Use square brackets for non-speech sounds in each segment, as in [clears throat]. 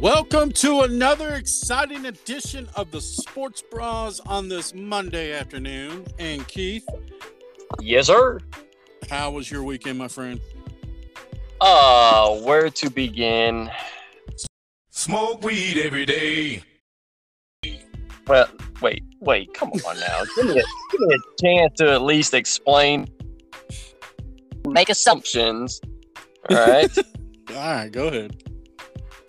Welcome to another exciting edition of the Sports Bras on this Monday afternoon. And Keith, Yes, sir. how was your weekend, my friend? Uh, where to begin? Smoke weed every day. Well, wait, wait, come on now. [laughs] Give me a, give me a chance to at least explain, make assumptions. All right. [laughs] All right, go ahead.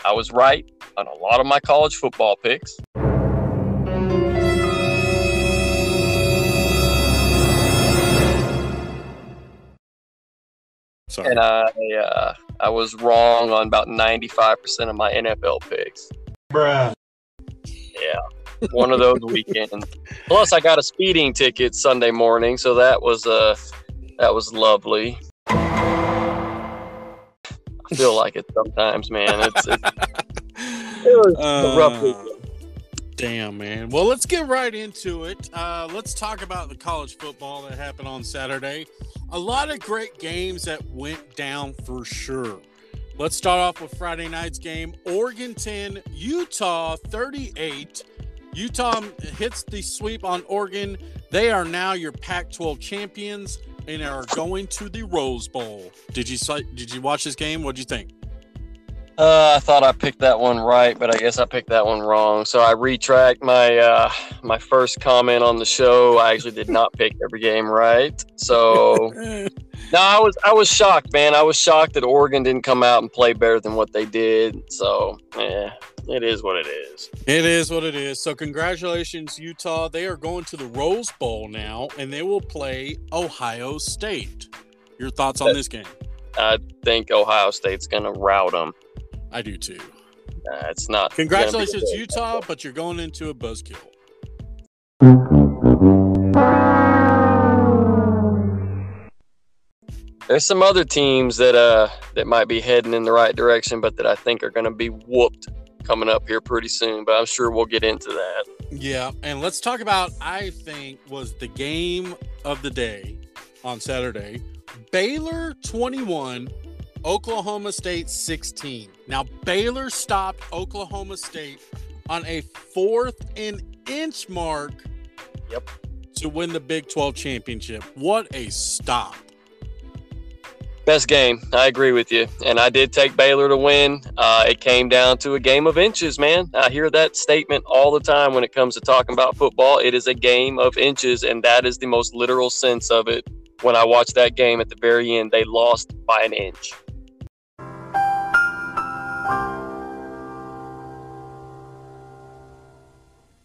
I was right on a lot of my college football picks. Sorry. And I uh, I was wrong on about 95% of my NFL picks. Bruh. Yeah, one of those weekends. Plus, I got a speeding ticket Sunday morning, so that was uh that was lovely. I feel like it sometimes, man. It's, it's [laughs] it was a rough Uh, weekend. Damn, man. Well, let's get right into it. Uh, let's talk about the college football that happened on Saturday. A lot of great games that went down for sure. Let's start off with Friday night's game Oregon 10, Utah 38. Utah hits the sweep on Oregon. They are now your Pac 12 champions and are going to the Rose Bowl. Did you did you watch this game? What did you think? Uh, I thought I picked that one right, but I guess I picked that one wrong. So I retract my uh, my first comment on the show. I actually did not pick every game right. So [laughs] no, I was I was shocked, man. I was shocked that Oregon didn't come out and play better than what they did. So yeah, it is what it is. It is what it is. So, congratulations, Utah. They are going to the Rose Bowl now, and they will play Ohio State. Your thoughts on this game? I think Ohio State's gonna rout them. I do too. Uh, it's not. Congratulations. Utah, but you're going into a buzzkill. There's some other teams that uh that might be heading in the right direction, but that I think are gonna be whooped coming up here pretty soon. But I'm sure we'll get into that. Yeah, and let's talk about I think was the game of the day on Saturday. Baylor 21, Oklahoma State 16. Now Baylor stopped Oklahoma State on a fourth and inch mark. Yep. To win the Big 12 championship. What a stop. Best game. I agree with you. And I did take Baylor to win. Uh, it came down to a game of inches, man. I hear that statement all the time when it comes to talking about football. It is a game of inches, and that is the most literal sense of it. When I watched that game at the very end, they lost by an inch.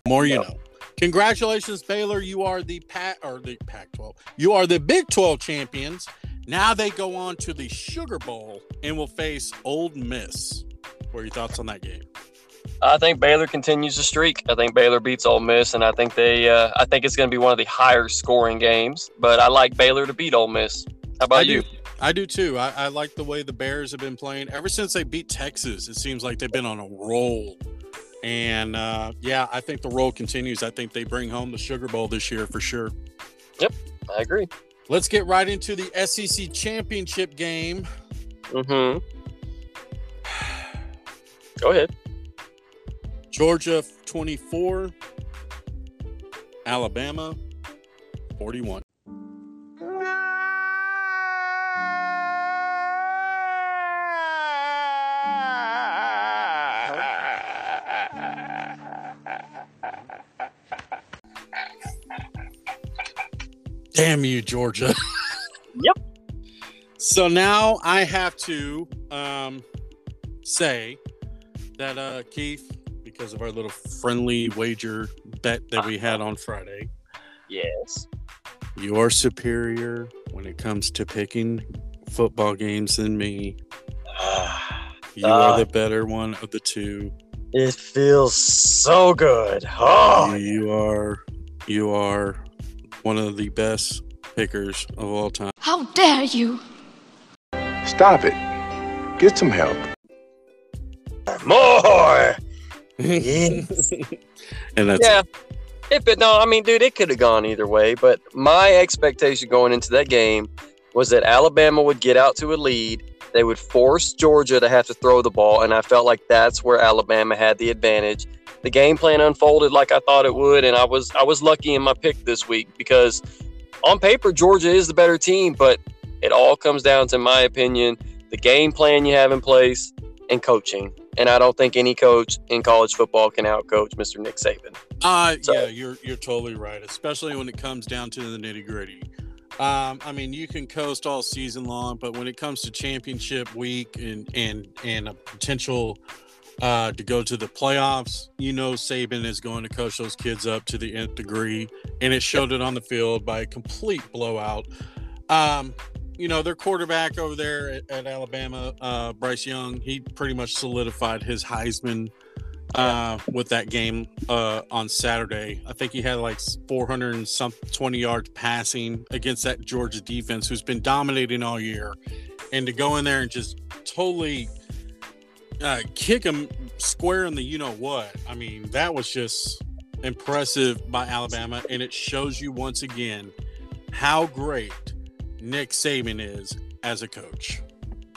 More you know. Congratulations, Baylor. You are the Pac or the Pac-12. You are the Big 12 champions. Now they go on to the Sugar Bowl and will face Ole Miss. What are your thoughts on that game? I think Baylor continues the streak. I think Baylor beats Ole Miss, and I think they. Uh, I think it's going to be one of the higher scoring games. But I like Baylor to beat Ole Miss. How about I you? do. I do too. I, I like the way the Bears have been playing ever since they beat Texas. It seems like they've been on a roll. And uh, yeah, I think the roll continues. I think they bring home the Sugar Bowl this year for sure. Yep, I agree. Let's get right into the SEC championship game. Mm-hmm. Go ahead. Georgia 24, Alabama 41. Damn you, Georgia. [laughs] Yep. So now I have to um, say that uh, Keith, because of our little friendly wager bet that we had on Friday, Yes. you are superior when it comes to picking football games than me. [sighs] You are the better one of the two. It feels so good. Oh, You are you are one of the best pickers of all time. How dare you! Stop it. Get some help. more. [laughs] and that's Yeah. If it no, I mean, dude, it could have gone either way. But my expectation going into that game was that Alabama would get out to a lead, They would force Georgia to have to throw the ball, and I felt like that's where Alabama had the advantage. The game plan unfolded like I thought it would, and I was I was lucky in my pick this week because on paper Georgia is the better team, but it all comes down to, in my opinion, the game plan you have in place and coaching. And I don't think any coach in college football can outcoach Mr. Nick Saban. Uh, So- yeah, you're you're totally right, especially when it comes down to the nitty gritty. Um, I mean, you can coast all season long, but when it comes to championship week and and and a potential uh, to go to the playoffs, you know Saban is going to coach those kids up to the nth degree, and it showed it on the field by a complete blowout. Um, you know their quarterback over there at, at Alabama, uh, Bryce Young, he pretty much solidified his Heisman uh, with that game uh, on Saturday. I think he had like 400 and some 20 yards passing against that Georgia defense, who's been dominating all year, and to go in there and just totally uh, kick him square in the you know what. I mean, that was just impressive by Alabama, and it shows you once again how great Nick Saban is as a coach.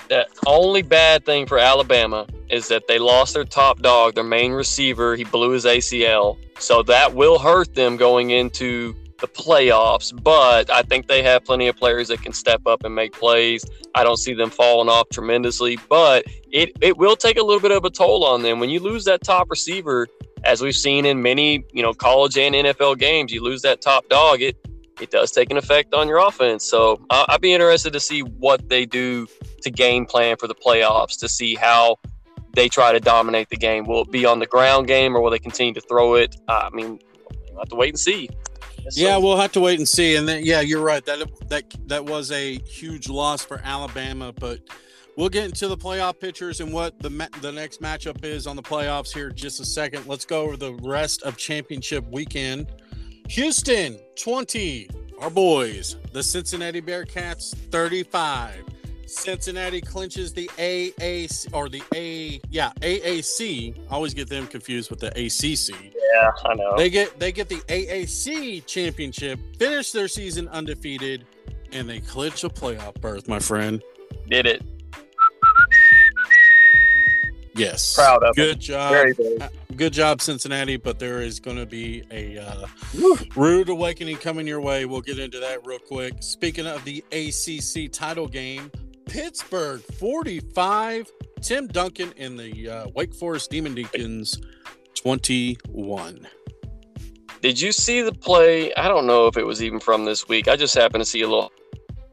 The only bad thing for Alabama is that they lost their top dog, their main receiver. He blew his ACL. So that will hurt them going into the playoffs. But I think they have plenty of players that can step up and make plays. I don't see them falling off tremendously, but it, it will take a little bit of a toll on them. When you lose that top receiver, as we've seen in many, you know, college and NFL games, you lose that top dog, it it does take an effect on your offense. So I- I'd be interested to see what they do to game plan for the playoffs to see how they try to dominate the game. Will it be on the ground game or will they continue to throw it? I mean, we'll have to wait and see. So- Yeah, we'll have to wait and see. And then, yeah, you're right. That that that was a huge loss for Alabama, but we'll get into the playoff pictures and what the the next matchup is on the playoffs here just a second. Let's go over the rest of championship weekend. Houston 20, our boys. The Cincinnati Bearcats 35. Cincinnati clinches the AAC or the A, yeah, AAC. I always get them confused with the ACC. yeah, I know. They get they get the AAC championship, finish their season undefeated, and they clinch a playoff berth, my friend. Did it. Yes, Proud of. Good job, Very, good job, Cincinnati. But there is going to be a uh, rude awakening coming your way. We'll get into that real quick. Speaking of the ACC title game, Pittsburgh 45, Tim Duncan in the uh, Wake Forest Demon Deacons 21. Did you see the play? I don't know if it was even from this week. I just happened to see a little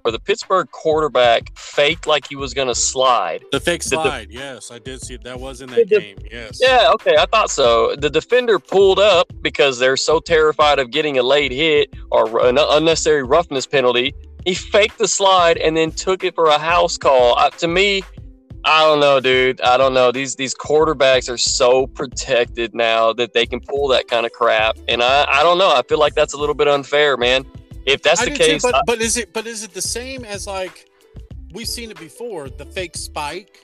where the Pittsburgh quarterback faked like he was going to slide. The fake the- slide, yes, I did see it. That was in that the- game, yes. Yeah, okay, I thought so. The defender pulled up because they're so terrified of getting a late hit or an unnecessary roughness penalty. He faked the slide and then took it for a house call. Uh, to me, I don't know, dude. I don't know. These these quarterbacks are so protected now that they can pull that kind of crap, and I I don't know. I feel like that's a little bit unfair, man. If that's I the do too, case, but, I- but is it but is it the same as like we've seen it before, the fake spike?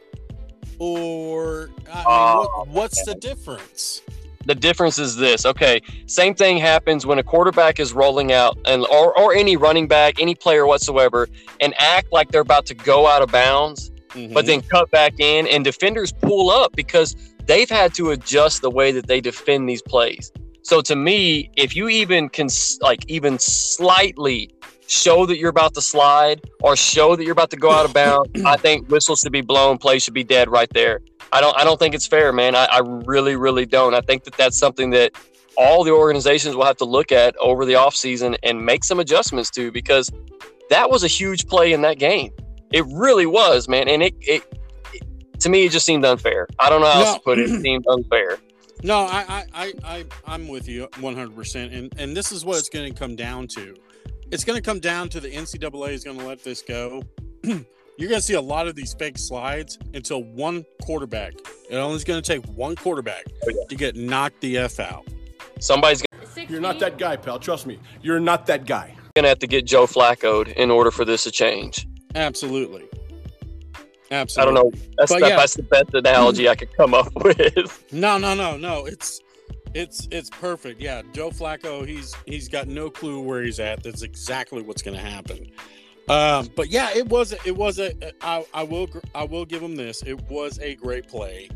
Or I mean, Oh, what, what's the difference? The difference is this okay same thing happens when a quarterback is rolling out and or, or any running back any player whatsoever and act like they're about to go out of bounds Mm-hmm. but then cut back in and defenders pull up because they've had to adjust the way that they defend these plays so to me if you even can like even slightly show that you're about to slide or show that you're about to go out of bounds [clears throat] i think whistles should be blown play should be dead right there I don't I don't think it's fair, man. I, I really, really don't. I think that that's something that all the organizations will have to look at over the offseason and make some adjustments to because that was a huge play in that game. It really was, man. And it, it, it to me it just seemed unfair. I don't know how else to put it. It [clears throat] seemed unfair. No, I, I, I, I, I'm with you 100%. And, and this is what it's going to come down to. It's going to come down to the NCAA is going to let this go. [clears throat] You're going to see a lot of these fake slides until one quarterback. It only is going to take one quarterback Oh, yeah. to get knocked the F out. Somebody's Gonna- You're not that guy, pal. Trust me. You're not that guy. gonna have to get Joe Flaccoed in order for this to change. Absolutely. Absolutely. I don't know. That's But the, yeah. that's the best analogy I could come up [laughs] with. No, no, no, no. It's it's it's perfect. Yeah, Joe Flacco, he's he's got no clue where he's at. That's exactly what's going to happen. Um, but yeah, it was it was a I, I will I will give him this. It was a great play,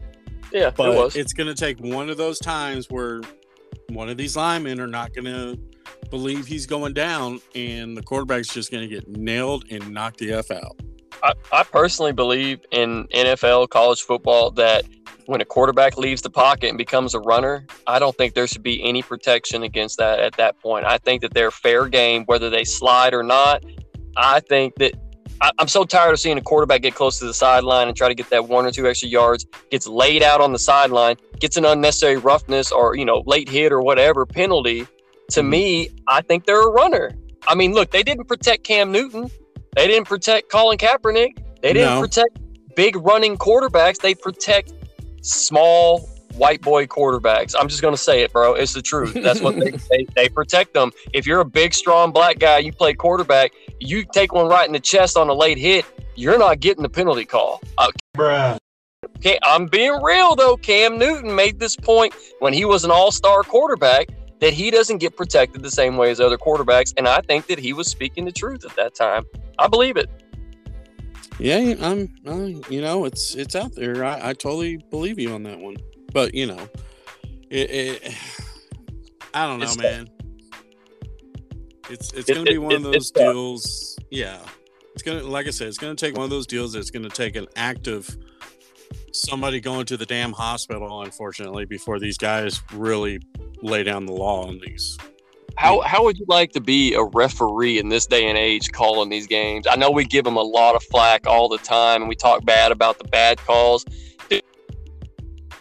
Yeah, but it was. it's going to take one of those times where one of these linemen are not going to believe he's going down, and the quarterback's just going to get nailed and knock the f out. I, I personally believe in NFL college football that when a quarterback leaves the pocket and becomes a runner, I don't think there should be any protection against that at that point. I think that they're fair game, whether they slide or not. I think that I, I'm so tired of seeing a quarterback get close to the sideline and try to get that one or two extra yards, gets laid out on the sideline, gets an unnecessary roughness or, you know, late hit or whatever penalty. To mm-hmm. me, I think they're a runner. I mean, look, they didn't protect Cam Newton. They didn't protect Colin Kaepernick. They didn't No. protect big running quarterbacks. They protect small white boy quarterbacks. I'm just gonna say it, bro. It's the truth. That's what they, [laughs] they they protect them. If you're a big, strong black guy, you play quarterback, you take one right in the chest on a late hit, you're not getting the penalty call. Uh, Bruh. Cam, I'm being real though. Cam Newton made this point when he was an all-star quarterback that he doesn't get protected the same way as other quarterbacks, and I think that he was speaking the truth at that time. I believe it. Yeah, I'm. Uh, you know, it's it's out there. I, I totally believe you on that one. But you know, it. it [sighs] I don't know, It's- man. It's it's It- gonna be it- one of those it's tough. deals. Yeah, it's gonna like I said, it's gonna take one of those deals that's gonna take an active somebody going to the damn hospital, unfortunately, before these guys really lay down the law on these. How how would you like to be a referee in this day and age calling these games? I know we give them a lot of flack all the time, and we talk bad about the bad calls. Dude,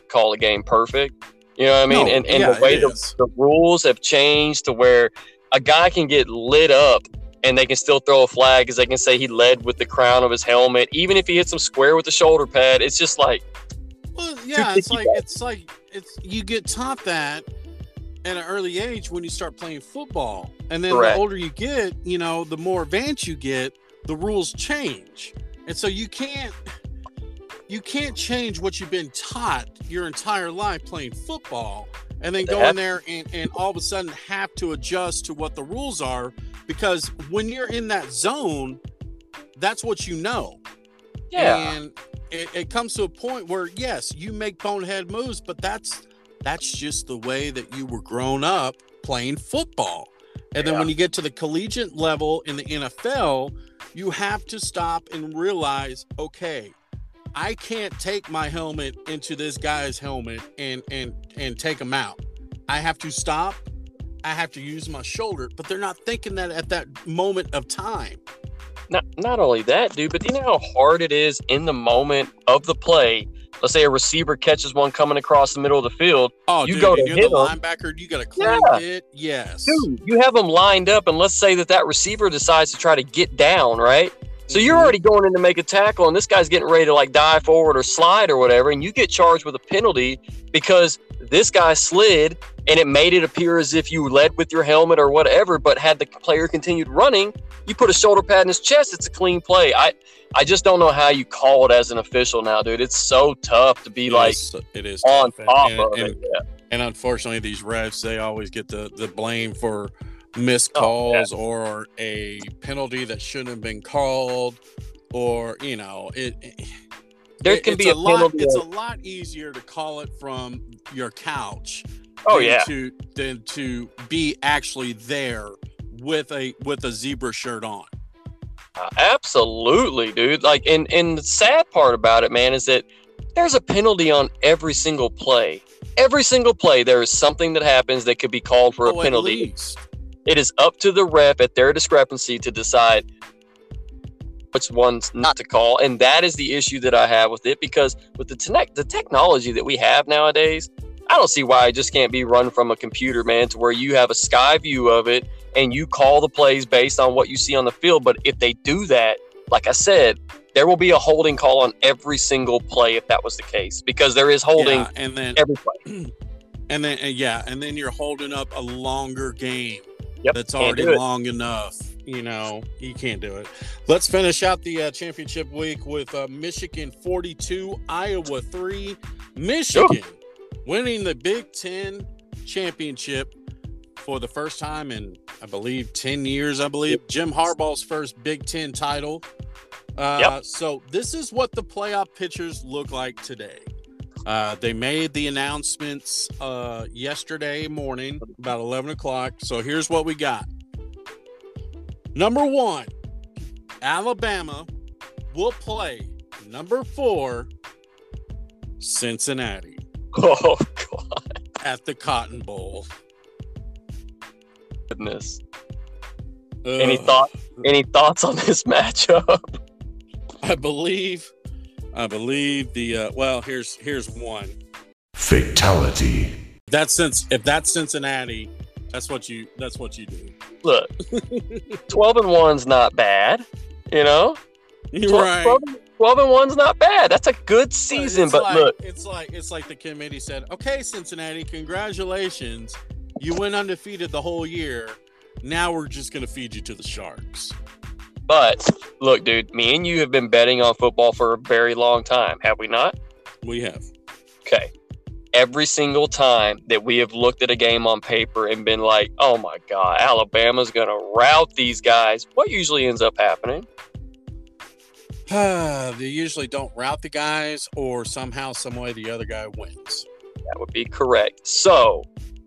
Call a game perfect, you know what I mean? No, and and yeah, the way the, the rules have changed to where a guy can get lit up and they can still throw a flag because they can say he led with the crown of his helmet, even if he hits him square with the shoulder pad. It's just like Well, yeah, it's like it's like it's you get taught that at an early age when you start playing football, and then Correct. the older you get, you know, the more advanced you get, the rules change, and so you can't you can't change what you've been taught your entire life playing football, and then go in there and, and all of a sudden have to adjust to what the rules are because when you're in that zone, that's what you know. yeah. And it, it comes to a point where yes, you make bonehead moves, but that's that's just the way that you were grown up playing football. And then Yeah. when you get to the collegiate level in the NFL, you have to stop and realize, okay, I can't take my helmet into this guy's helmet and and and take him out. I have to stop. I have to use my shoulder, but they're not thinking that at that moment of time. not not only that, dude, but you know how hard it is in the moment of the play. Let's say a receiver catches one coming across the middle of the field. Oh, You dude, go to you're hit the 'em. linebacker. You got a clean Yeah. hit. Yes. Dude, you have them lined up, and let's say that that receiver decides to try to get down, right? So you're Mhm. already going in to make a tackle, and this guy's getting ready to like dive forward or slide or whatever, and you get charged with a penalty because this guy slid and it made it appear as if you led with your helmet or whatever. But had the player continued running, you put a shoulder pad in his chest. It's a clean play. I I just don't know how you call it as an official now, dude. It's so tough to be It like is- it is on tough. And- top and, of and, it. Yeah. and unfortunately, these refs they always get the the blame for missed Oh, calls or a penalty that shouldn't have been called, or you know it. it- There can it's be a, lot. penalty. It's a lot easier to call it from your couch. oh than yeah. To than to be actually there with a with a zebra shirt on. Uh, Absolutely, dude. Like, and and the sad part about it, man, is that there's a penalty on every single play. Every single play, there is something that happens that could be called for Oh, a at penalty. It is up to the ref at their discrepancy to decide which ones not to call, and that is the issue that I have with it. Because with the te- the technology that we have nowadays, I don't see why it just can't be run from a computer, man, to where you have a sky view of it and you call the plays based on what you see on the field. But if they do that, like I said, there will be a holding call on every single play if that was the case, because there is holding Yeah, and then every play. [clears throat] and then and yeah, and then you're holding up a longer game Yep, that's already long enough. You know, you can't do it. Let's finish out the uh, championship week with uh, Michigan 42, Iowa 3. Michigan winning the Big Ten championship for the first time in I believe, 10 years, I believe. Jim Harbaugh's first Big Ten title. Uh, So, this is what the playoff pictures look like today. Uh, they made the announcements uh, yesterday morning, about 11 o'clock. So, here's what we got. Number one, Alabama will play number four, Cincinnati [laughs] Oh God, at the Cotton Bowl. goodness. Any thought? Any thoughts on this [laughs] matchup? I believe, I believe the uh, well. Here's here's one. Fatality. That's since if that's Cincinnati, that's what you that's what you do. Look, twelve and one's not bad. You know, You're 12, right. 12 12 and one's not bad. That's a good season. it's But like, look, it's like it's like the committee said. Okay, Cincinnati, congratulations, you went undefeated the whole year. Now we're just gonna feed you to the sharks. But look, dude. Me and you have been betting on football for a very long time, have we not? We have. Okay. Every single time that we have looked at a game on paper and been like, "Oh my God, Alabama's gonna rout these guys," what usually ends up happening? [sighs] they usually don't route the guys, or somehow, some way, the other guy wins. That would be correct. So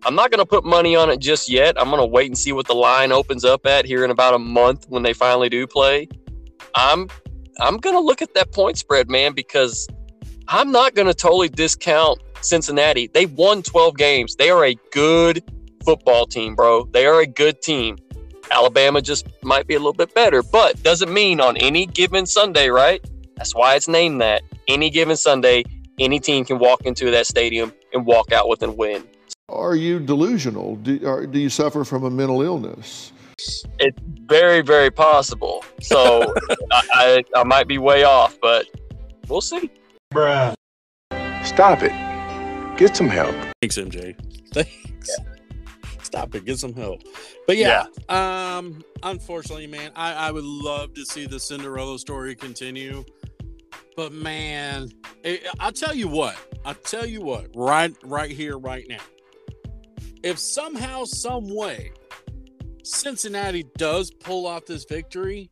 I'm not going to put money on it just yet. I'm going to wait and see what the line opens up at here in about a month when they finally do play. I'm I'm going to look at that point spread, man, because I'm not going to totally discount Cincinnati. They won 12 games. They are a good football team, bro. They are a good team. Alabama just might be a little bit better, but doesn't mean on any given Sunday, right? That's why it's named that. Any given Sunday, any team can walk into that stadium and walk out with a win. Are you delusional? Do, or do you suffer from a mental illness? It's very, very possible. So [laughs] I, I, I might be way off, but we'll see. Bruh. Stop it. Get some help. Thanks, MJ. Thanks. Stop it. Get some help. But yeah, um, unfortunately, man, I, I would love to see the Cinderella story continue. But man, it, I'll tell you what. I'll tell you what. Right, right here, right now. If somehow, some way, Cincinnati does pull off this victory,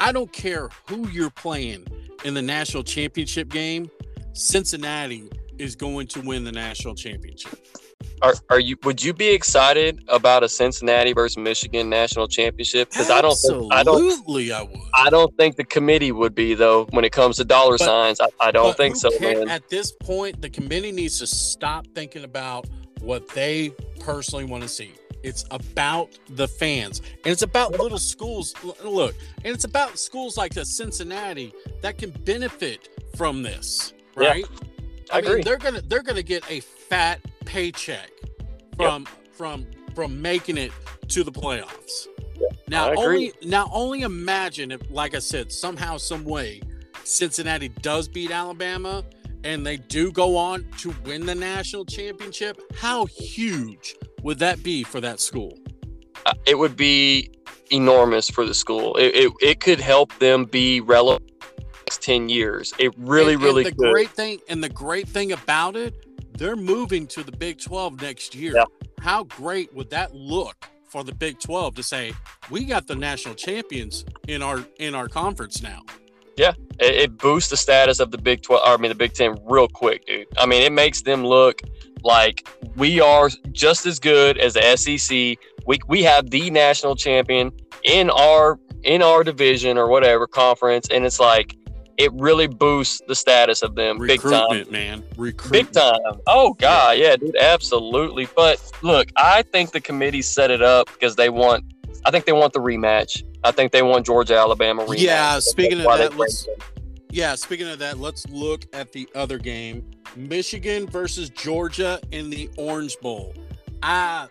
I don't care who you're playing in the national championship game. Cincinnati is going to win the national championship. Are, are you? Would you be excited about a Cincinnati versus Michigan national championship? Because I don't, think, I don't, Absolutely, I would. I don't think the committee would be though. When it comes to dollar But- signs, I, I don't think so, ca- man. At this point, the committee needs to stop thinking about what they personally want to see. It's about the fans, and it's about little schools. Look, and it's about schools like the Cincinnati that can benefit from this, right? Yeah, right? I mean, agree. they're gonna they're gonna get a fat paycheck from from from making it to the playoffs. Now only now only imagine if, like I said, somehow, some way, Cincinnati does beat Alabama and they do go on to win the national championship. How huge would that be for that school? Uh, it would be enormous for the school. It, it, it could help them be relevant next 10 years. It really, And- really and the could. great thing and the great thing about it, they're moving to the Big 12 next year. Yeah. How great would that look for the Big 12 to say, we got the national champions in our in our conference now? It, it boosts the status of the Big 12, or, I mean, the Big 10 real quick, dude. I mean, it makes them look like we are just as good as the SEC. We, we have the national champion in our in our division or whatever conference, and it's like it really boosts the status of them big time. Recruitment, man. Recruitment. Big time. Oh god, yeah, dude, absolutely. But look, I think the committee set it up because they want. I think they want the rematch. I think they want Georgia Alabama rematch. Yeah, speaking of that, let's- Yeah, speaking of that, let's look at the other game. Michigan versus Georgia in the Orange Bowl. I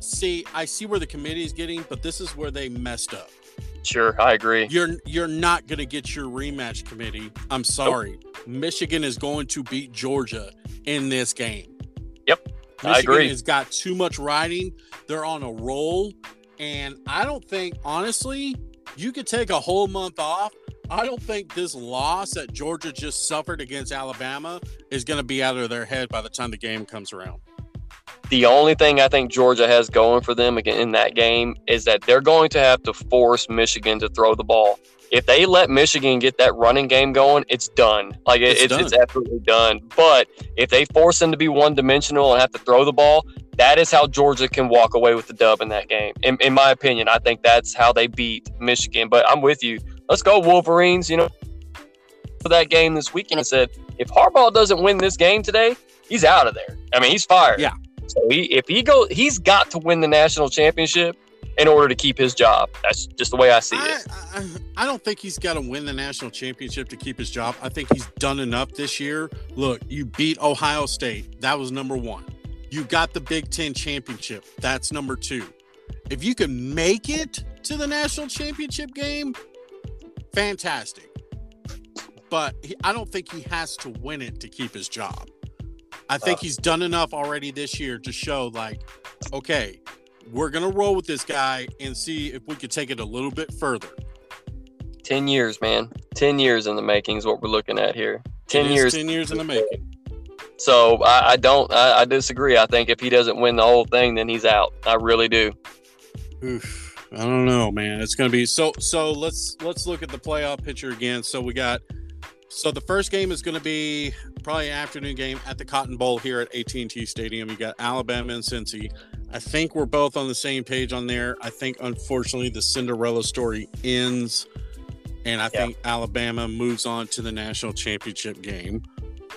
see I see where the committee is getting, but this is where they messed up. Sure, I agree. You're you're not going to get your rematch committee. I'm sorry. Michigan is going to beat Georgia in this game. Yep, I Michigan agree. has got too much riding. They're on a roll and I don't think honestly, you could take a whole month off. I don't think this loss that Georgia just suffered against Alabama is going to be out of their head by the time the game comes around. The only thing I think Georgia has going for them again in that game is that they're going to have to force Michigan to throw the ball. If they let Michigan get that running game going, it's done. Like It's it's, done. it's absolutely done. But if they force them to be one dimensional and have to throw the ball, that is how Georgia can walk away with the dub in that game. In, in my opinion, I think that's how they beat Michigan. But I'm with you. Let's go Wolverines. You know, for that game this weekend, I said if Harbaugh doesn't win this game today, he's out of there. I mean, he's fired. Yeah. So he, if he go, he's got to win the national championship in order to keep his job. That's just the way I see I, it. I, I don't think he's got to win the national championship to keep his job. I think he's done enough this year. Look, you beat Ohio State. That was number one. You got the Big Ten championship. That's number two. If you can make it to the national championship game, fantastic. But he, I don't think he has to win it to keep his job. I think Uh. he's done enough already this year to show, like, okay, we're going to roll with this guy and see if we could take it a little bit further. Ten years, man. Ten years in the making is what we're looking at here. Ten years. 10 years in the making. So I, I don't. I, I disagree. I think if he doesn't win the whole thing, then he's out. I really do. Oof, I don't know, man. It's going to be so. So let's let's look at the playoff picture again. So we got. So the first game is going to be probably afternoon game at the Cotton Bowl here at AT&T Stadium. You got Alabama and Cincy. I think we're both on the same page on there. I think unfortunately the Cinderella story ends, and I Yeah. think Alabama moves on to the national championship game.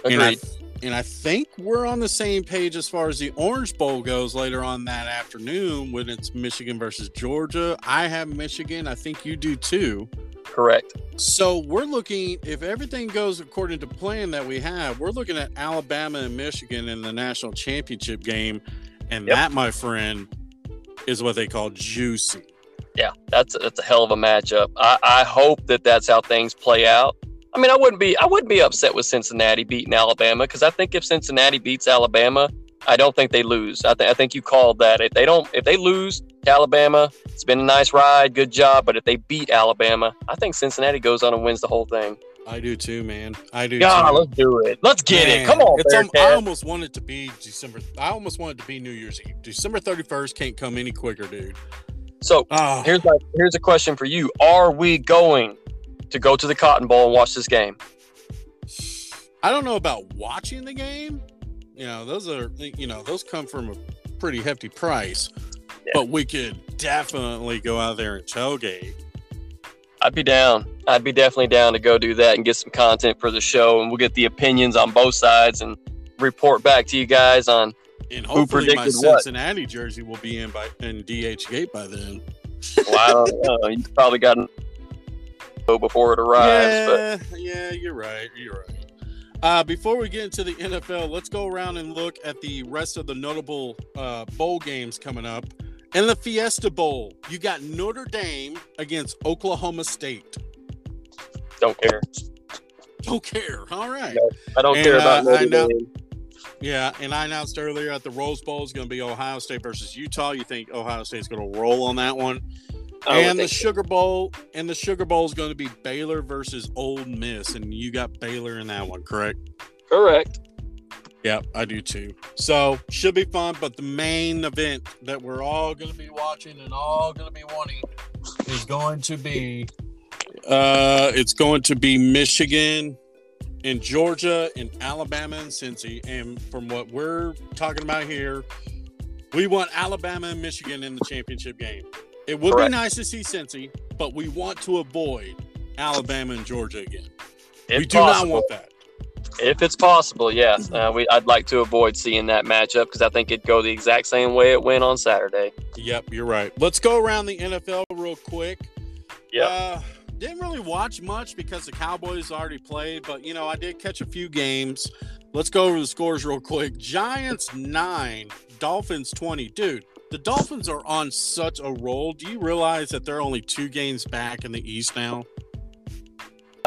And I, Agreed. And I think we're on the same page as far as the Orange Bowl goes later on that afternoon when it's Michigan versus Georgia. I have Michigan. I think you do too. Correct. So we're looking, if everything goes according to plan that we have, we're looking at Alabama and Michigan in the national championship game. And Yep. that, my friend, is what they call juicy. Yeah, that's that's a hell of a matchup. I, I hope that that's how things play out. I mean, I wouldn't be I wouldn't be upset with Cincinnati beating Alabama because I think if Cincinnati beats Alabama, I don't think they lose. I, th- I think you called that. If they don't, if they lose to Alabama, it's been a nice ride, good job. But if they beat Alabama, I think Cincinnati goes on and wins the whole thing. I do too, man. I do Yeah, let's do it. Let's get Man, it. Come on, It's, um, I almost want it to be December. I almost want it to be New Year's Eve. December 31st can't come any quicker, dude. So Oh, here's my here's a question for you: Are we going to go to the Cotton Bowl and watch this game? I don't know about watching the game. You know, those are you know those come from a pretty hefty price, Yeah. but we could definitely go out there and tailgate. I'd be down. I'd be definitely down to go do that and get some content for the show, and we'll get the opinions on both sides and report back to you guys on. And hopefully, my predicted what? Cincinnati jersey will be in by in DH gate by then. Well, I don't know. You probably got before it arrives, but yeah, yeah, you're right. You're right. Uh, before we get into the NFL, let's go around and look at the rest of the notable uh, bowl games coming up. In the Fiesta Bowl, you got Notre Dame against Oklahoma State. don't care. Don't care. All right. No. I don't And, care about uh, Notre know- Dame. Yeah, and I announced earlier at the Rose Bowl is going to be Ohio State versus Utah. You think Ohio State's going to roll on that one? I and the so. Sugar Bowl, and the Sugar Bowl is going to be Baylor versus Ole Miss, and you got Baylor in that one, correct? Correct. Yeah, I do too. So should be fun, but the main event that we're all going to be watching and all going to be wanting is going to be, uh, it's going to be Michigan and Georgia and Alabama and Cincy. And from what we're talking about here, we want Alabama and Michigan in the championship game. It would Correct. be nice to see Cincy, but we want to avoid Alabama and Georgia again. If we do possible. not want that. If it's possible, yes. Uh, we, I'd like to avoid seeing that matchup because I think it'd go the exact same way it went on Saturday. Yep, you're right. Let's go around the NFL real quick. Yeah. Uh, didn't really watch much because the Cowboys already played, but you know, I did catch a few games. Let's go over the scores real quick. Giants 9, Dolphins 20. Dude, the Dolphins are on such a roll. Do you realize that they're only two games back in the East now?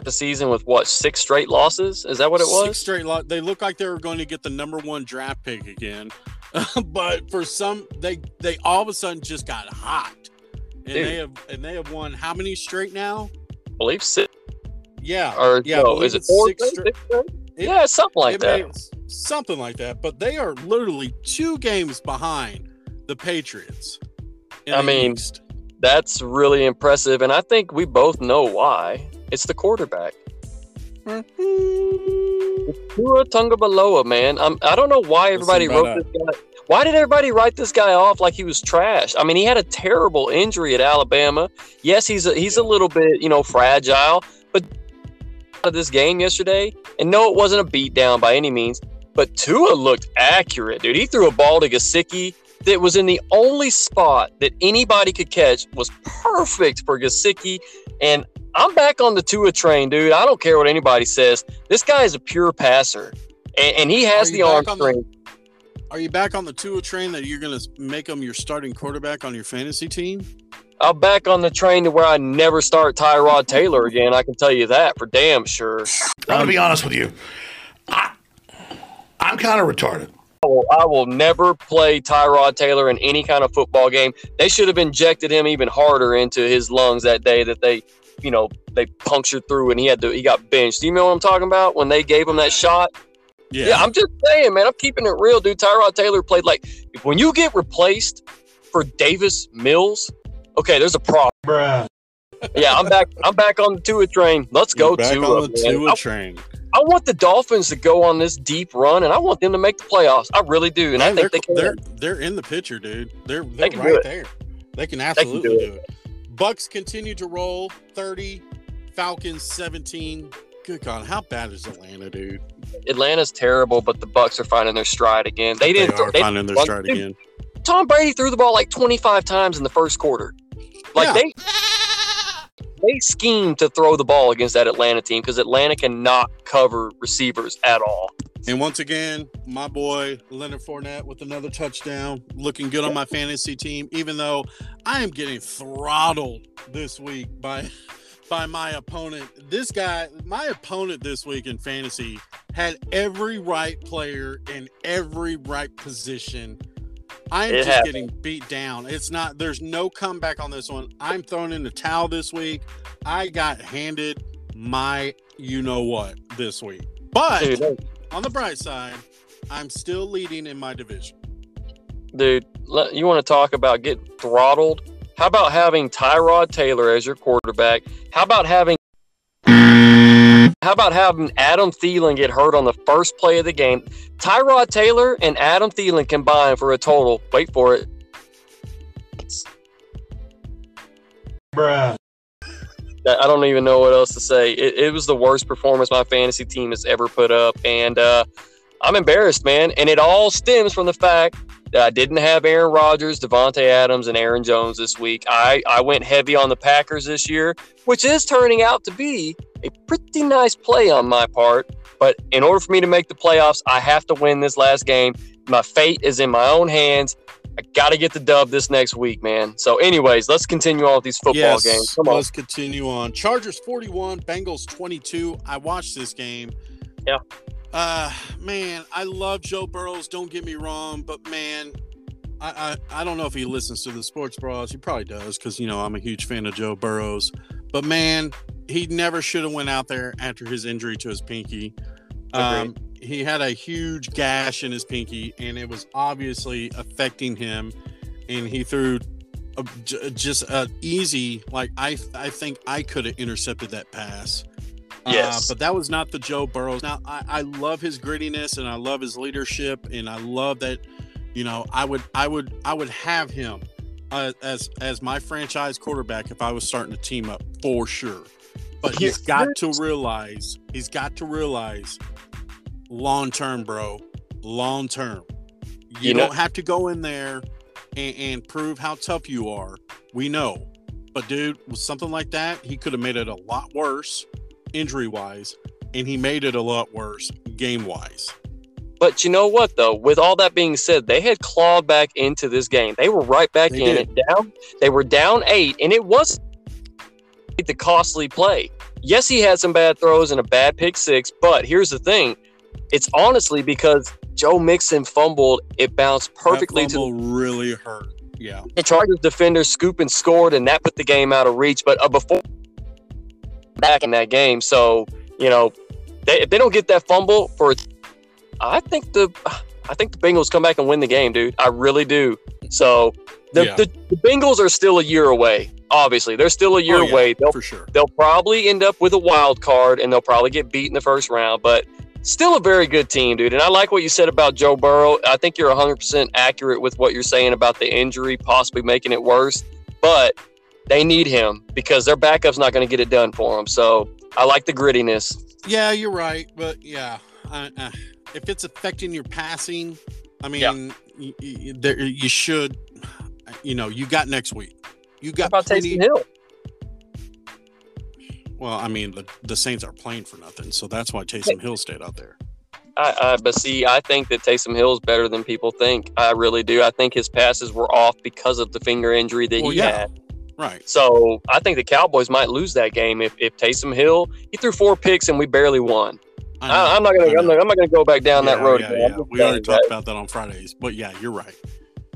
The season with what six straight losses? Is that what it was? Six straight lo- They look like they were going to get the number one draft pick again, [laughs] but for some, they they all of a sudden just got hot, and Dude. they have and they have won how many straight now? I believe six Yeah, or yeah. No? Is it four? six straight- Six straight? It- yeah, something like that. may- something like that. But they are literally two games behind the Patriots. I the mean, East. That's really impressive, and I think we both know why. It's the quarterback. Mm-hmm. Tua Tagovailoa, man. I'm, I don't know why everybody Listen, wrote this guy. Why did everybody write this guy off like he was trash? I mean, he had a terrible injury at Alabama. Yes, he's a, he's a little bit you know fragile, but out of this game yesterday, and no, it wasn't a beatdown by any means. But Tua looked accurate, dude. He threw a ball to Gesicki that was in the only spot that anybody could catch was perfect for Gesicki. And I'm back on the Tua train, dude. I don't care what anybody says. This guy is a pure passer, and, and he has the arm back on the- strength. Are you back on the Tua train that you're going to make him your starting quarterback on your fantasy team? I'm back on the train to where I never start Tyrod Taylor again. I can tell you that for damn sure. I'm gonna be honest with you. I, I'm kind of retarded. I will, I will never play Tyrod Taylor in any kind of football game. They should have injected him even harder into his lungs that day that they, you know, they punctured through and he had to he got benched. Do you know what I'm talking about? When they gave him that shot? Yeah, I'm just saying, man. I'm keeping it real, dude. Tyrod Taylor played like when you get replaced for Davis Mills. Okay, there's a problem. Bruh. Yeah, I'm back. I'm back on the Tua train. Let's You're go back Tua. on the man. Tua I, train. I want the Dolphins to go on this deep run, and I want them to make the playoffs. I really do, and I think they they're, can. they're they're in the picture, dude. They're they're can do right there. They can can absolutely do do, it. Bucks continue to roll 30, Falcons 17. Good God, how bad is Atlanta, dude? Atlanta's terrible, but the Bucks are finding their stride again. They They didn't. are they finding their run- stride dude, again. Tom Brady threw the ball like 25 times in the first quarter. Like Yeah. they they schemed to throw the ball against that Atlanta team because Atlanta cannot cover receivers at all. And once again, my boy Leonard Fournette with another touchdown, looking good on my fantasy team. Even though I am getting throttled this week by [laughs] by my opponent. This guy, my opponent this week in fantasy, had every right player in every right position. I'm It just happened. getting beat down. It's not. There's no comeback on this one. I'm throwing in the towel this week. I got handed my you know what this week, but Dude, on the bright side, I'm still leading in my division. dude, you want to talk about getting throttled? How about having Tyrod Taylor as your quarterback? How about having how about having Adam Thielen get hurt on the first play of the game? Tyrod Taylor and Adam Thielen combined for a total. Wait for it. Bruh. I don't even know what else to say. It, it was the worst performance my fantasy team has ever put up, and uh, I'm embarrassed, man. And it all stems from the fact that I didn't have Aaron Rodgers, Davante Adams, and Aaron Jones this week. I, I went heavy on the Packers this year, which is turning out to be a pretty nice play on my part. But in order for me to make the playoffs, I have to win this last game. My fate is in my own hands. I got to get the dub this next week, man. So, anyways, let's continue on with these football yes, games. Come on. let's continue on. Chargers 41, Bengals 22. I watched this game. Yeah. Uh, man, I love Joe Burrows. Don't get me wrong, but man, I I, I don't know if he listens to the Sports Bros. He probably does because you know I'm a huge fan of Joe Burrows. But man, he never should have went out there after his injury to his pinky. Um, he had a huge gash in his pinky, and it was obviously affecting him. And he threw a, just a easy like I I think I could have intercepted that pass. Yes. Uh, but that was not the Joe Burrows. Now I, I love his grittiness and I love his leadership and I love that you know I would I would I would have him uh, as as my franchise quarterback if I was starting to team up for sure. But he's got to realize he's got to realize long term, bro. Long term. You, You know- don't have to go in there and, and prove how tough you are. We know. But dude, with something like that, he could have made it a lot worse injury wise, and he made it a lot worse game wise. But you know what, though? With all that being said, they had clawed back into this game. They were right back They in did. it. Down, they were down eight, and it was the costly play. Yes, he had some bad throws and a bad pick six, but here's the thing: it's honestly because Joe Mixon fumbled. It bounced perfectly that to fumble really hurt. Yeah. the Chargers defender scoop and scored, and that put the game out of reach. But uh, before back in that game, so you know, they, if they don't get that fumble for, I think the I think the Bengals come back and win the game, dude. I really do. So the, Yeah. the, the Bengals are still a year away. Obviously, they're still a year Oh, yeah, away. They'll for sure. they'll probably end up with a wild card and they'll probably get beat in the first round, but still a very good team, dude. And I like what you said about Joe Burrow. I think you're 100% accurate with what you're saying about the injury possibly making it worse, but they need him because their backup's not going to get it done for them. So I like the grittiness. Yeah, you're right, but yeah, uh, uh, if it's affecting your passing, I mean, Yeah. y- y- there, you should, you know, you got next week. You got about plenty. Taysom Hill? Well, I mean, the, the Saints are playing for nothing, so that's why Taysom Hill stayed out there. I, I, but see, I think that Taysom Hill is better than people think. I really do. I think his passes were off because of the finger injury that Well, he yeah. had. Right. So I think the Cowboys might lose that game if, if Taysom Hill he threw four picks and we barely won. I I'm not gonna I'm not, I'm not gonna go back down that road. yeah, yeah. We already talked about that on Fridays, but yeah, you're right.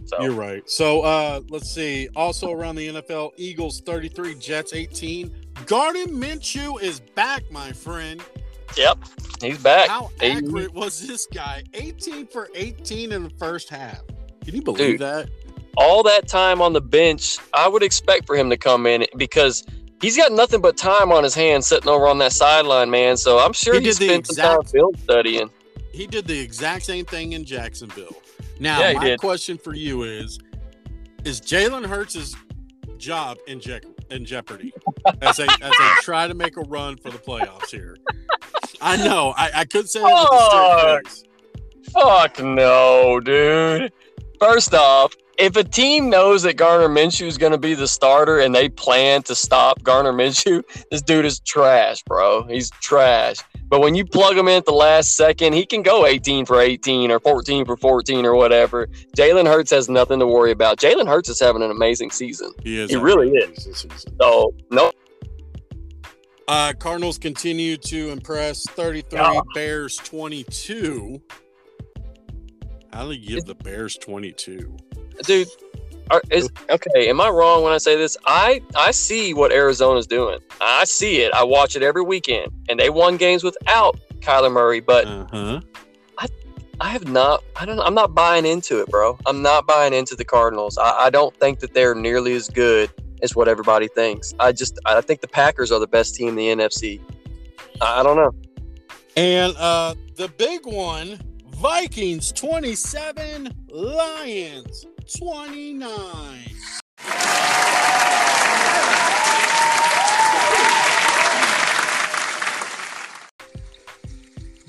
So, You're right. So uh let's see. Also around the NFL, Eagles 33, Jets 18. Gardner Minshew is back, my friend. yep, he's back. How accurate was this guy? 18 for 18 in the first half. Can you believe Dude. that? All that time on the bench, I would expect for him to come in because he's got nothing but time on his hands sitting over on that sideline, man. So I'm sure He he, did the spent some time exact- film studying. He did the exact same thing in Jacksonville. Now, Yeah, my did. question for you is Is Jalen Hurts' job in, je- in jeopardy as they, as they [laughs] try to make a run for the playoffs here? I know. I, I could say it with a straight Fuck. Fuck no, dude. First off, if a team knows that Garner Minshew is going to be the starter and they plan to stop Garner [laughs] Minshew, this dude is trash, bro. He's trash. But when you plug him in at the last second, he can go 18 for 18 or 14 for 14 or whatever. Jalen Hurts has nothing to worry about. Jalen Hurts is having an amazing season. He is. He really is. So, no, Uh, Cardinals continue to impress 33, Yeah. Bears 22. How do you give the Bears 22? Dude. Are, is okay. Am I wrong when I say this? I I see what Arizona's doing. I see it. I watch it every weekend, and they won games without Kyler Murray. But Uh huh. I have not. I don't. I'm not buying into it, bro. I'm not buying into the Cardinals. I, I don't think that they're nearly as good as what everybody thinks. I just. I think the Packers are the best team in the NFC. I, I don't know. And uh, the big one Vikings 27, Lions 29.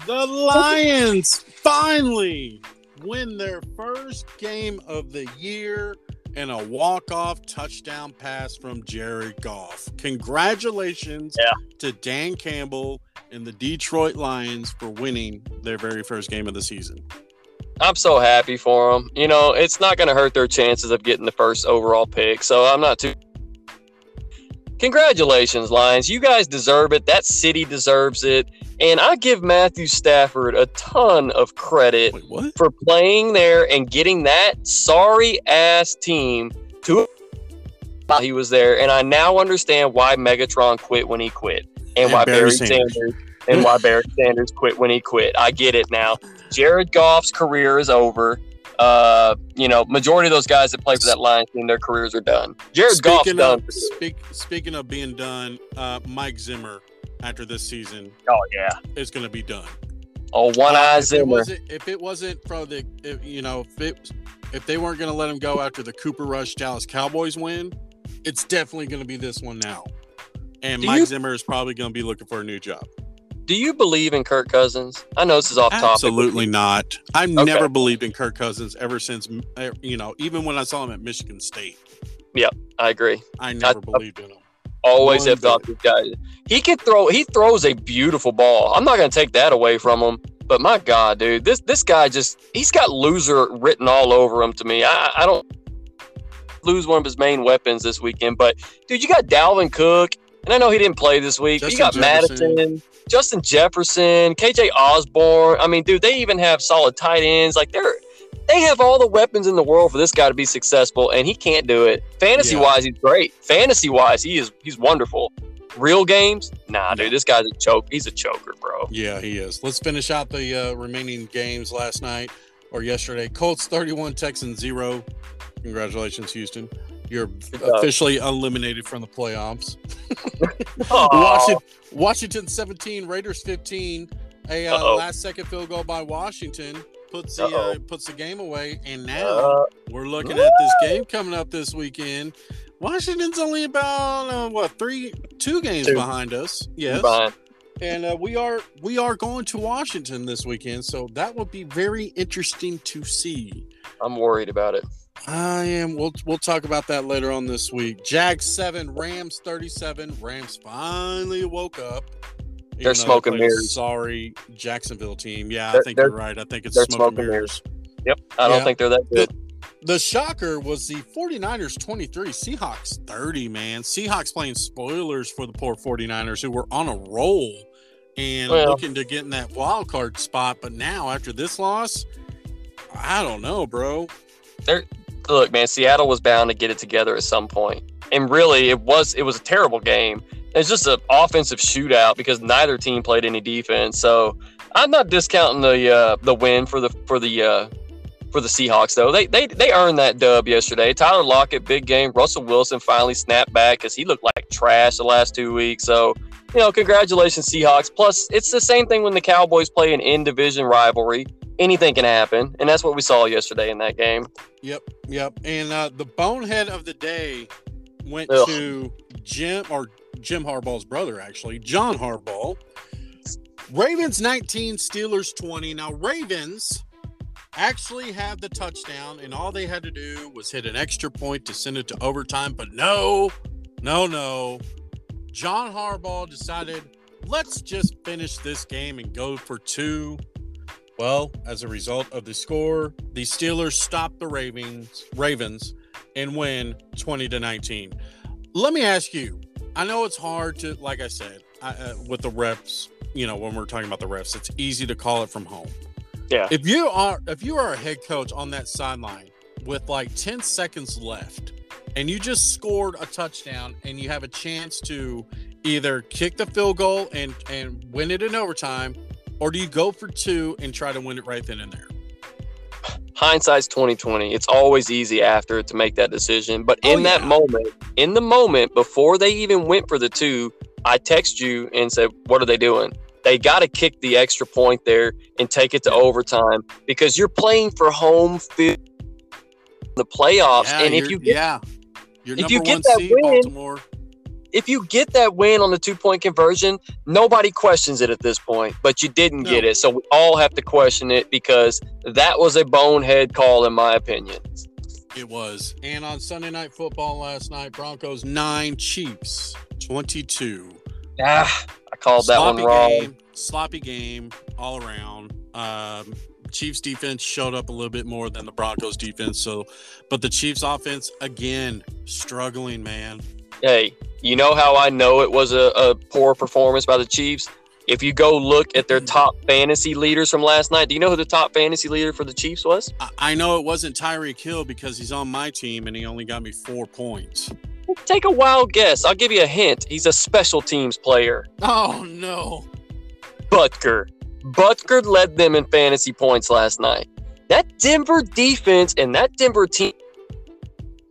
The Lions finally win their first game of the year and a walk-off touchdown pass from Jerry Goff. Congratulations Yeah. to Dan Campbell and the Detroit Lions for winning their very first game of the season. I'm so happy for them. You know, it's not going to hurt their chances of getting the first overall pick. So I'm not too. Congratulations, Lions. You guys deserve it. That city deserves it. And I give Matthew Stafford a ton of credit Wait, for playing there and getting that sorry ass team to while he was there. And I now understand why Megatron quit when he quit, and, why Barry. Sanders. and why Barry Sanders quit when he quit. I get it now. Jared Goff's career is over. Uh, you know, majority of those guys that play for that Lions team, their careers are done. Jared Goff's Speaking done. speak, speaking of being done, uh, Mike Zimmer after this season oh yeah. is going to be done. Oh, one Uh, eye if it Zimmer. wasn't, if it wasn't for the, if, you know, if it, if they weren't going to let him go after the Cooper Rush Dallas Cowboys win, it's definitely going to be this one now. And Do Mike you- Zimmer is probably going to be looking for a new job. Do you believe in Kirk Cousins? I know this is off topic. Absolutely not. I've Okay. never believed in Kirk Cousins ever since, uh, you know, even when I saw him at Michigan State, Yeah, I agree. I never I- believed in him. Always One have thought this guy. He can throw. He throws a beautiful ball. I'm not going to take that away from him. But my God, dude, this this guy just he's got loser written all over him to me. I, I don't lose one of his main weapons this weekend. But dude, you got Dalvin Cook, and I know he didn't play this week. you got Jefferson. Madison, Justin Jefferson, KJ Osborn. I mean, dude, they even have solid tight ends. Like they're they have all the weapons in the world for this guy to be successful, and he can't do it. Fantasy wise, he's great. Fantasy wise, he is he's wonderful. real games, nah, dude, this guy's a choke. He's a choker, bro. Yeah, he is. Let's finish out the uh, remaining games last night or yesterday. Colts 31, Texans 0. Congratulations, Houston. You're officially eliminated from the playoffs. [laughs] Washington, Washington 17, Raiders 15. A uh, last second field goal by Washington puts the uh, puts the game away, and now Uh, we're looking at this game coming up this weekend. Washington's only about uh, what three, two games Two. behind us. Yes, and uh, we are we are going to Washington this weekend, so that would be very interesting to see. I'm worried about it. I am. We'll we'll talk about that later on this week. Jags seven, Rams thirty seven. Rams finally woke up. They're smoking mirrors. Sorry, Jacksonville team. Yeah, I They're- think you're right. I think it's they're smoking, smoking mirrors. Yep. I don't think they're that good. The shocker was the 49ers 23, Seahawks 30, man. Seahawks playing spoilers for the poor 49ers who were on a roll and Well. looking to get in that wild card spot. But now, after this loss, I don't know, bro. Look, man, Seattle was bound to get it together at some point. And really, it was it was a terrible game. It's just an offensive shootout because neither team played any defense. So I'm not discounting the uh, the win for the for the uh, for the Seahawks though. They they they earned that dub yesterday. Tyler Lockett, big game. Russell Wilson finally snapped back because he looked like trash the last two weeks. So you know, congratulations Seahawks. Plus, it's the same thing when the Cowboys play an in division rivalry. Anything can happen, and that's what we saw yesterday in that game. Yep, yep. And uh, the bonehead of the day went Ugh. to Jim or Jim Harbaugh's brother, actually, John Harbaugh. Ravens 19, Steelers 20. Now, Ravens actually had the touchdown, and all they had to do was hit an extra point to send it to overtime. But no, no, no. John Harbaugh decided, let's just finish this game and go for two. Well, as a result of the score, the Steelers stop the Ravens, Ravens and win 20 to 19. Let me ask you. I know it's hard to like I said, I, uh, with the refs, you know, when we're talking about the refs, it's easy to call it from home. Yeah. If you are if you are a head coach on that sideline with like 10 seconds left and you just scored a touchdown and you have a chance to either kick the field goal and and win it in overtime or do you go for two and try to win it right then and there? hindsight's 2020 it's always easy after to make that decision. But Oh, in that moment in the moment before they even went for the two i text you and said what are they doing? They got to kick the extra point there and take it to overtime because you're playing for home field the playoffs. Yeah, and if you're- get, yeah, if you get that win- Baltimore. If you get that win on the two point conversion nobody questions it at this point but you didn't get it so we all have to question it because that was a bonehead call in my opinion It was. And on Sunday Night Football last night, Broncos nine, Chiefs twenty-two. ah, i called that sloppy one wrong game, sloppy game all around. Um, Chiefs defense showed up a little bit more than the Broncos defense. So, but the Chiefs offense again struggling, man. Hey, you know how I know it was a, a poor performance by the Chiefs? If you go look at their top fantasy leaders from last night, do you know who the top fantasy leader for the Chiefs was? I, I know it wasn't Tyreek Hill because he's on my team and he only got me four points. Take a wild guess. I'll give you a hint. He's a special teams player. Oh no! Butker. Butker led them in fantasy points last night. That Denver defense and that Denver team,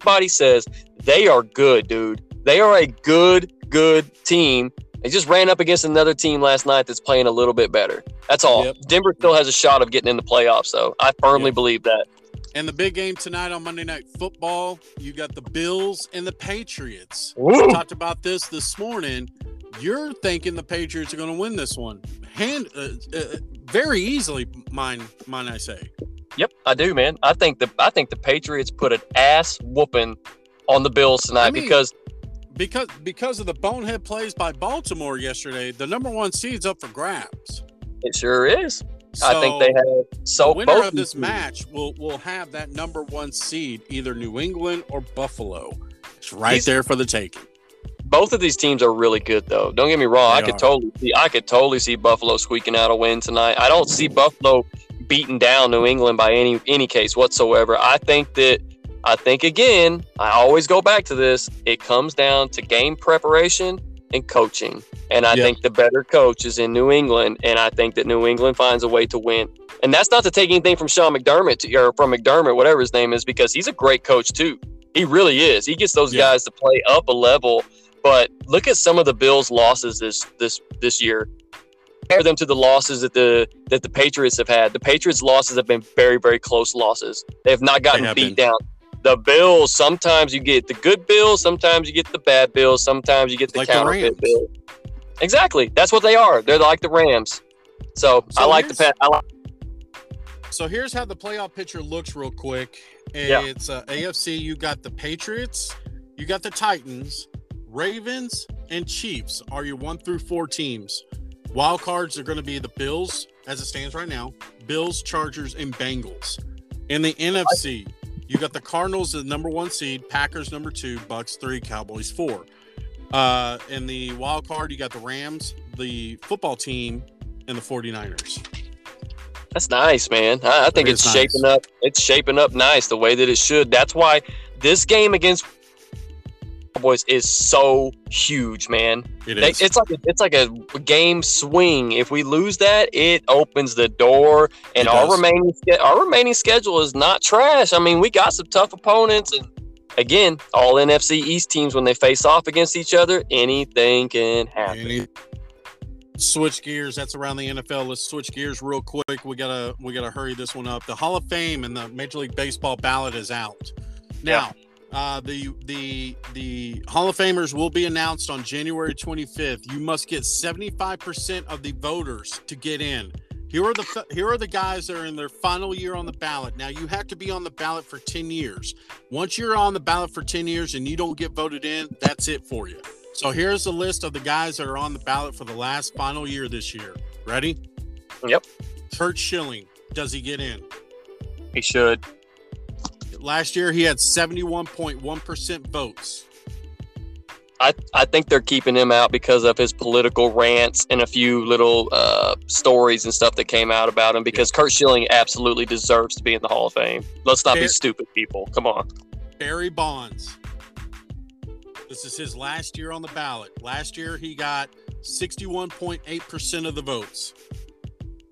body says they are good, dude. They are a good, good team. They just ran up against another team last night that's playing a little bit better. That's all. Yep. Denver still has a shot of getting in the playoffs, though. I firmly Yep. believe that. And the big game tonight on Monday Night Football, you got the Bills and the Patriots. We talked about this this morning. You're thinking the Patriots are going to win this one, hand uh, uh, very easily. Mine, mine, I say. Yep, I do, man. I think the I think the Patriots put an ass whooping on the Bills tonight I mean, because because because of the bonehead plays by Baltimore yesterday, the number one seed's up for grabs. it sure is. I think they have so the winner both of this teams- match will will have that number one seed, either New England or Buffalo. It's right These- there for the taking. both of these teams are really good though. Don't get me wrong. I They could are. totally see I could totally see Buffalo squeaking out a win tonight. I don't see Buffalo beating down New England by any any case whatsoever. I think that I think again, I always go back to this. It comes down to game preparation and coaching. And I Yep. think the better coach is in New England, and I think that New England finds a way to win. And that's not to take anything from Sean McDermott to, or from McDermott, whatever his name is, because he's a great coach too. He really is. He gets those Yeah. guys to play up a level. But look at some of the Bills' losses this this this year. Compare them to the losses that the that the Patriots have had. The Patriots' losses have been very very close losses. They have not gotten have beat been. down. The Bills, sometimes you get the good Bills, sometimes you get the bad Bills, sometimes you get the Like counterfeit. Bills. Exactly, that's what they are. They're like the Rams. So, So I like the I like So here's how the playoff picture looks real quick. Yeah. It's uh, AFC. You got the Patriots, you got the Titans, Ravens, and Chiefs are your one through four teams. Wild cards are going to be the Bills, as it stands right now, Bills, Chargers, and Bengals. In the NFC, you got the Cardinals, the number one seed, Packers number two, Bucs three, Cowboys four. Uh, in the wild card, you got the Rams, the football team, and the 49ers. That's nice, man. I, I think It it's is shaping up. It's shaping up nice the way that it should. That's why this game against Cowboys is so huge, man. It They- It's like a, it's like a game swing. If we lose that, it opens the door, and It our does. remaining our remaining schedule is not trash. I mean, we got some tough opponents, and again, all NFC East teams when they face off against each other, anything can happen. Any- switch gears. That's around the NFL. Let's switch gears real quick. We gotta we gotta hurry this one up. The Hall of Fame and the Major League Baseball ballot is out now. Uh, the the the Hall of Famers will be announced on January 25th. You must get 75% of the voters to get in. Here are the here are the guys that are in their final year on the ballot. Now you have to be on the ballot for 10 years. Once you're on the ballot for 10 years and you don't get voted in, that's it for you. So here's the list of the guys that are on the ballot for the last final year this year. Ready? Yep. Curt Schilling, does he get in? He should. Last year he had 71.1% votes. I, I think they're keeping him out because of his political rants and a few little uh, stories and stuff that came out about him. Because Curt Schilling absolutely deserves to be in the Hall of Fame. Let's not Fair- be stupid, people. Come on. Barry Bonds. This is his last year on the ballot. Last year he got 61.8% of the votes.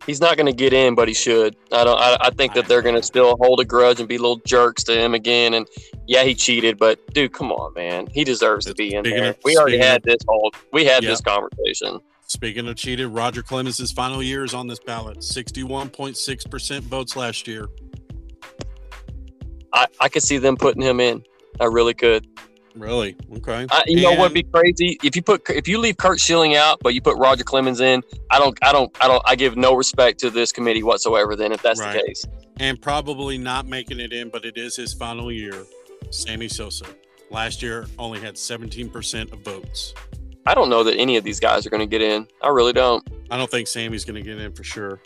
He's not going to get in, but he should. I don't. I, I think that they're going to still hold a grudge and be little jerks to him again. And yeah, he cheated, but dude, come on, man, he deserves to be in Speaking there. of- we already had this whole. We had Yeah. this conversation. Speaking of cheated, Roger Clemens' final year is on this ballot. 61.6% votes last year. I I could see them putting him in. I really could. Really? Okay. I, you know what'd be crazy if you put if you leave Curt Schilling out, but you put Roger Clemens in. I don't I don't I don't I give no respect to this committee whatsoever. Then if that's Right. the case, and probably not making it in, but it is his final year. Sammy Sosa. Last year only had 17% of votes. I don't know that any of these guys are going to get in. I really don't. I don't think Sammy's going to get in for sure.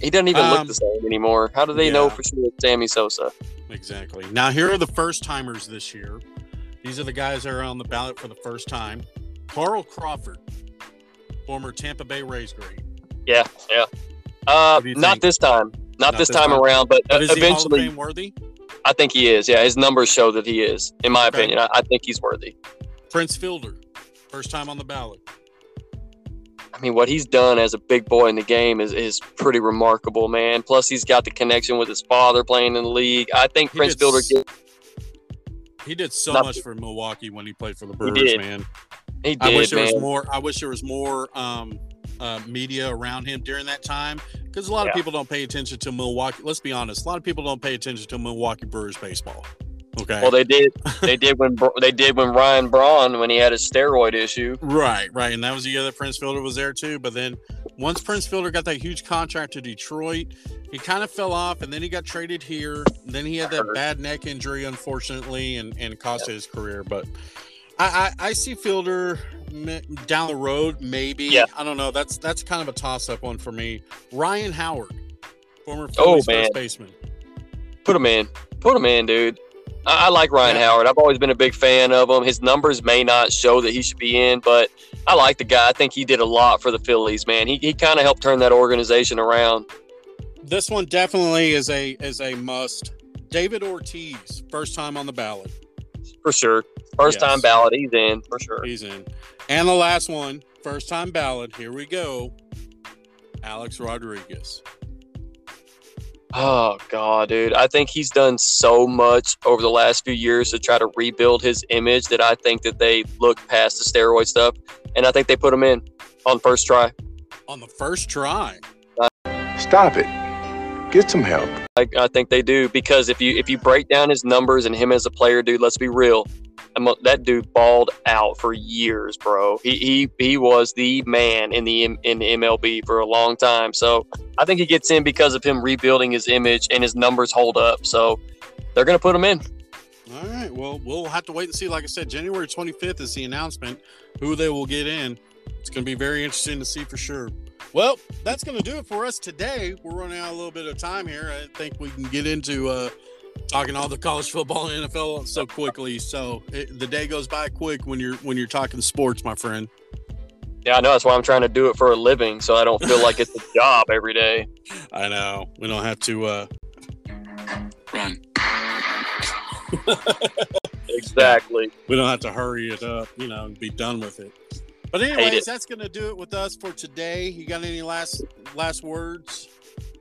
He doesn't even Um, look the same anymore. How do they know for sure it's Sammy Sosa? Exactly. Now, here are the first timers this year. These are the guys that are on the ballot for the first time. Carl Crawford, former Tampa Bay Rays great. Yeah, yeah. Uh, What do you not this time. Not, Not this this time, time? around, but, But is Hall of eventually, worthy? I think he is. Yeah, his numbers show that he is. In my Okay. opinion, I, I think he's worthy. Prince Fielder, first time on the ballot. I mean, what he's done as a big boy in the game is, is pretty remarkable, man. Plus, he's got the connection with his father playing in the league. I think He Prince Fielder gets, He did so much for Milwaukee when he played for the Brewers, man. he did, I wish there man. was more. I wish there was more um, uh, media around him during that time because a lot of people don't pay attention to Milwaukee. Let's be honest, a lot of people don't pay attention to Milwaukee Brewers baseball. Okay, Well, they did. [laughs] They did when they did when Ryan Braun when he had his steroid issue. right, right, and that was the year that Prince Fielder was there too. But then once Prince Fielder got that huge contract to Detroit, he kind of fell off, and then he got traded here. Then he had that bad neck injury, unfortunately, and and cost his career. But I, I I see Fielder down the road, maybe. Yeah. I don't know. That's that's kind of a toss up one for me. Ryan Howard, former Oh, man. first baseman. Put him in. Put him in, dude. I, I like Ryan Yeah. Howard. I've always been a big fan of him. His numbers may not show that he should be in, but I like the guy. I think he did a lot for the Phillies, man. He, he kind of helped turn that organization around. This one definitely is a is a must. David Ortiz, first time on the ballot. For sure. First Yes. time ballot, he's in for sure. He's in. And the last one, first time ballot. Here we go. Alex Rodriguez. Oh god, dude. I think he's done so much over the last few years to try to rebuild his image that I think that they look past the steroid stuff and I think they put him in on first try. On the first try. Stop it. Get some help. I, I think they do because if you if you break down his numbers and him as a player, dude, let's be real. That dude balled out for years, bro. He he he was the man in the in the MLB for a long time. So I think he gets in because of him rebuilding his image and his numbers hold up. So they're gonna put him in. All right. Well, we'll have to wait and see. Like I said, January 25th is the announcement who they will get in. It's going to be very interesting to see for sure. Well, that's going to do it for us today. We're running out a little bit of time here. I think we can get into uh, talking all the college football and NFL so quickly. So it, the day goes by quick when you're when you're talking sports, my friend. Yeah, I know. That's why I'm trying to do it for a living, so I don't feel like it's a [laughs] job every day. I know we don't have to uh, run. [laughs] Exactly. we don't have to hurry it up, you know, and be done with it. But anyways, it. that's gonna do it with us for today. You got any last last words?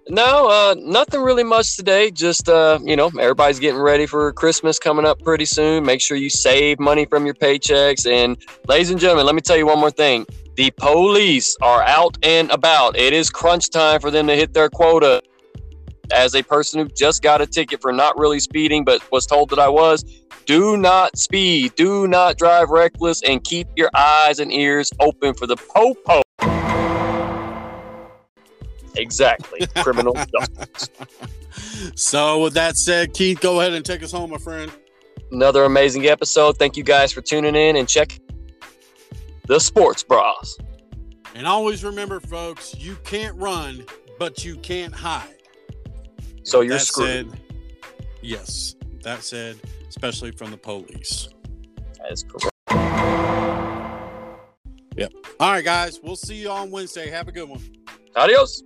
No, uh, nothing really much today. Just uh, you know, everybody's getting ready for Christmas coming up pretty soon. Make sure you save money from your paychecks. And ladies and gentlemen, let me tell you one more thing: the police are out and about. It is crunch time for them to hit their quota. As a person who just got a ticket for not really speeding, but was told that I was, do not speed, do not drive reckless, and keep your eyes and ears open for the po-po. Exactly, criminal [laughs] justice. So with that said, Keith, go ahead and take us home, my friend. Another amazing episode. Thank you guys for tuning in and check the Sports Bras. And always remember, folks, you can't run, but you can't hide. So you're that screwed. Said, yes, that said, especially from the police. That is correct. Yep. All right, guys, we'll see you on Wednesday. Have a good one. Adios.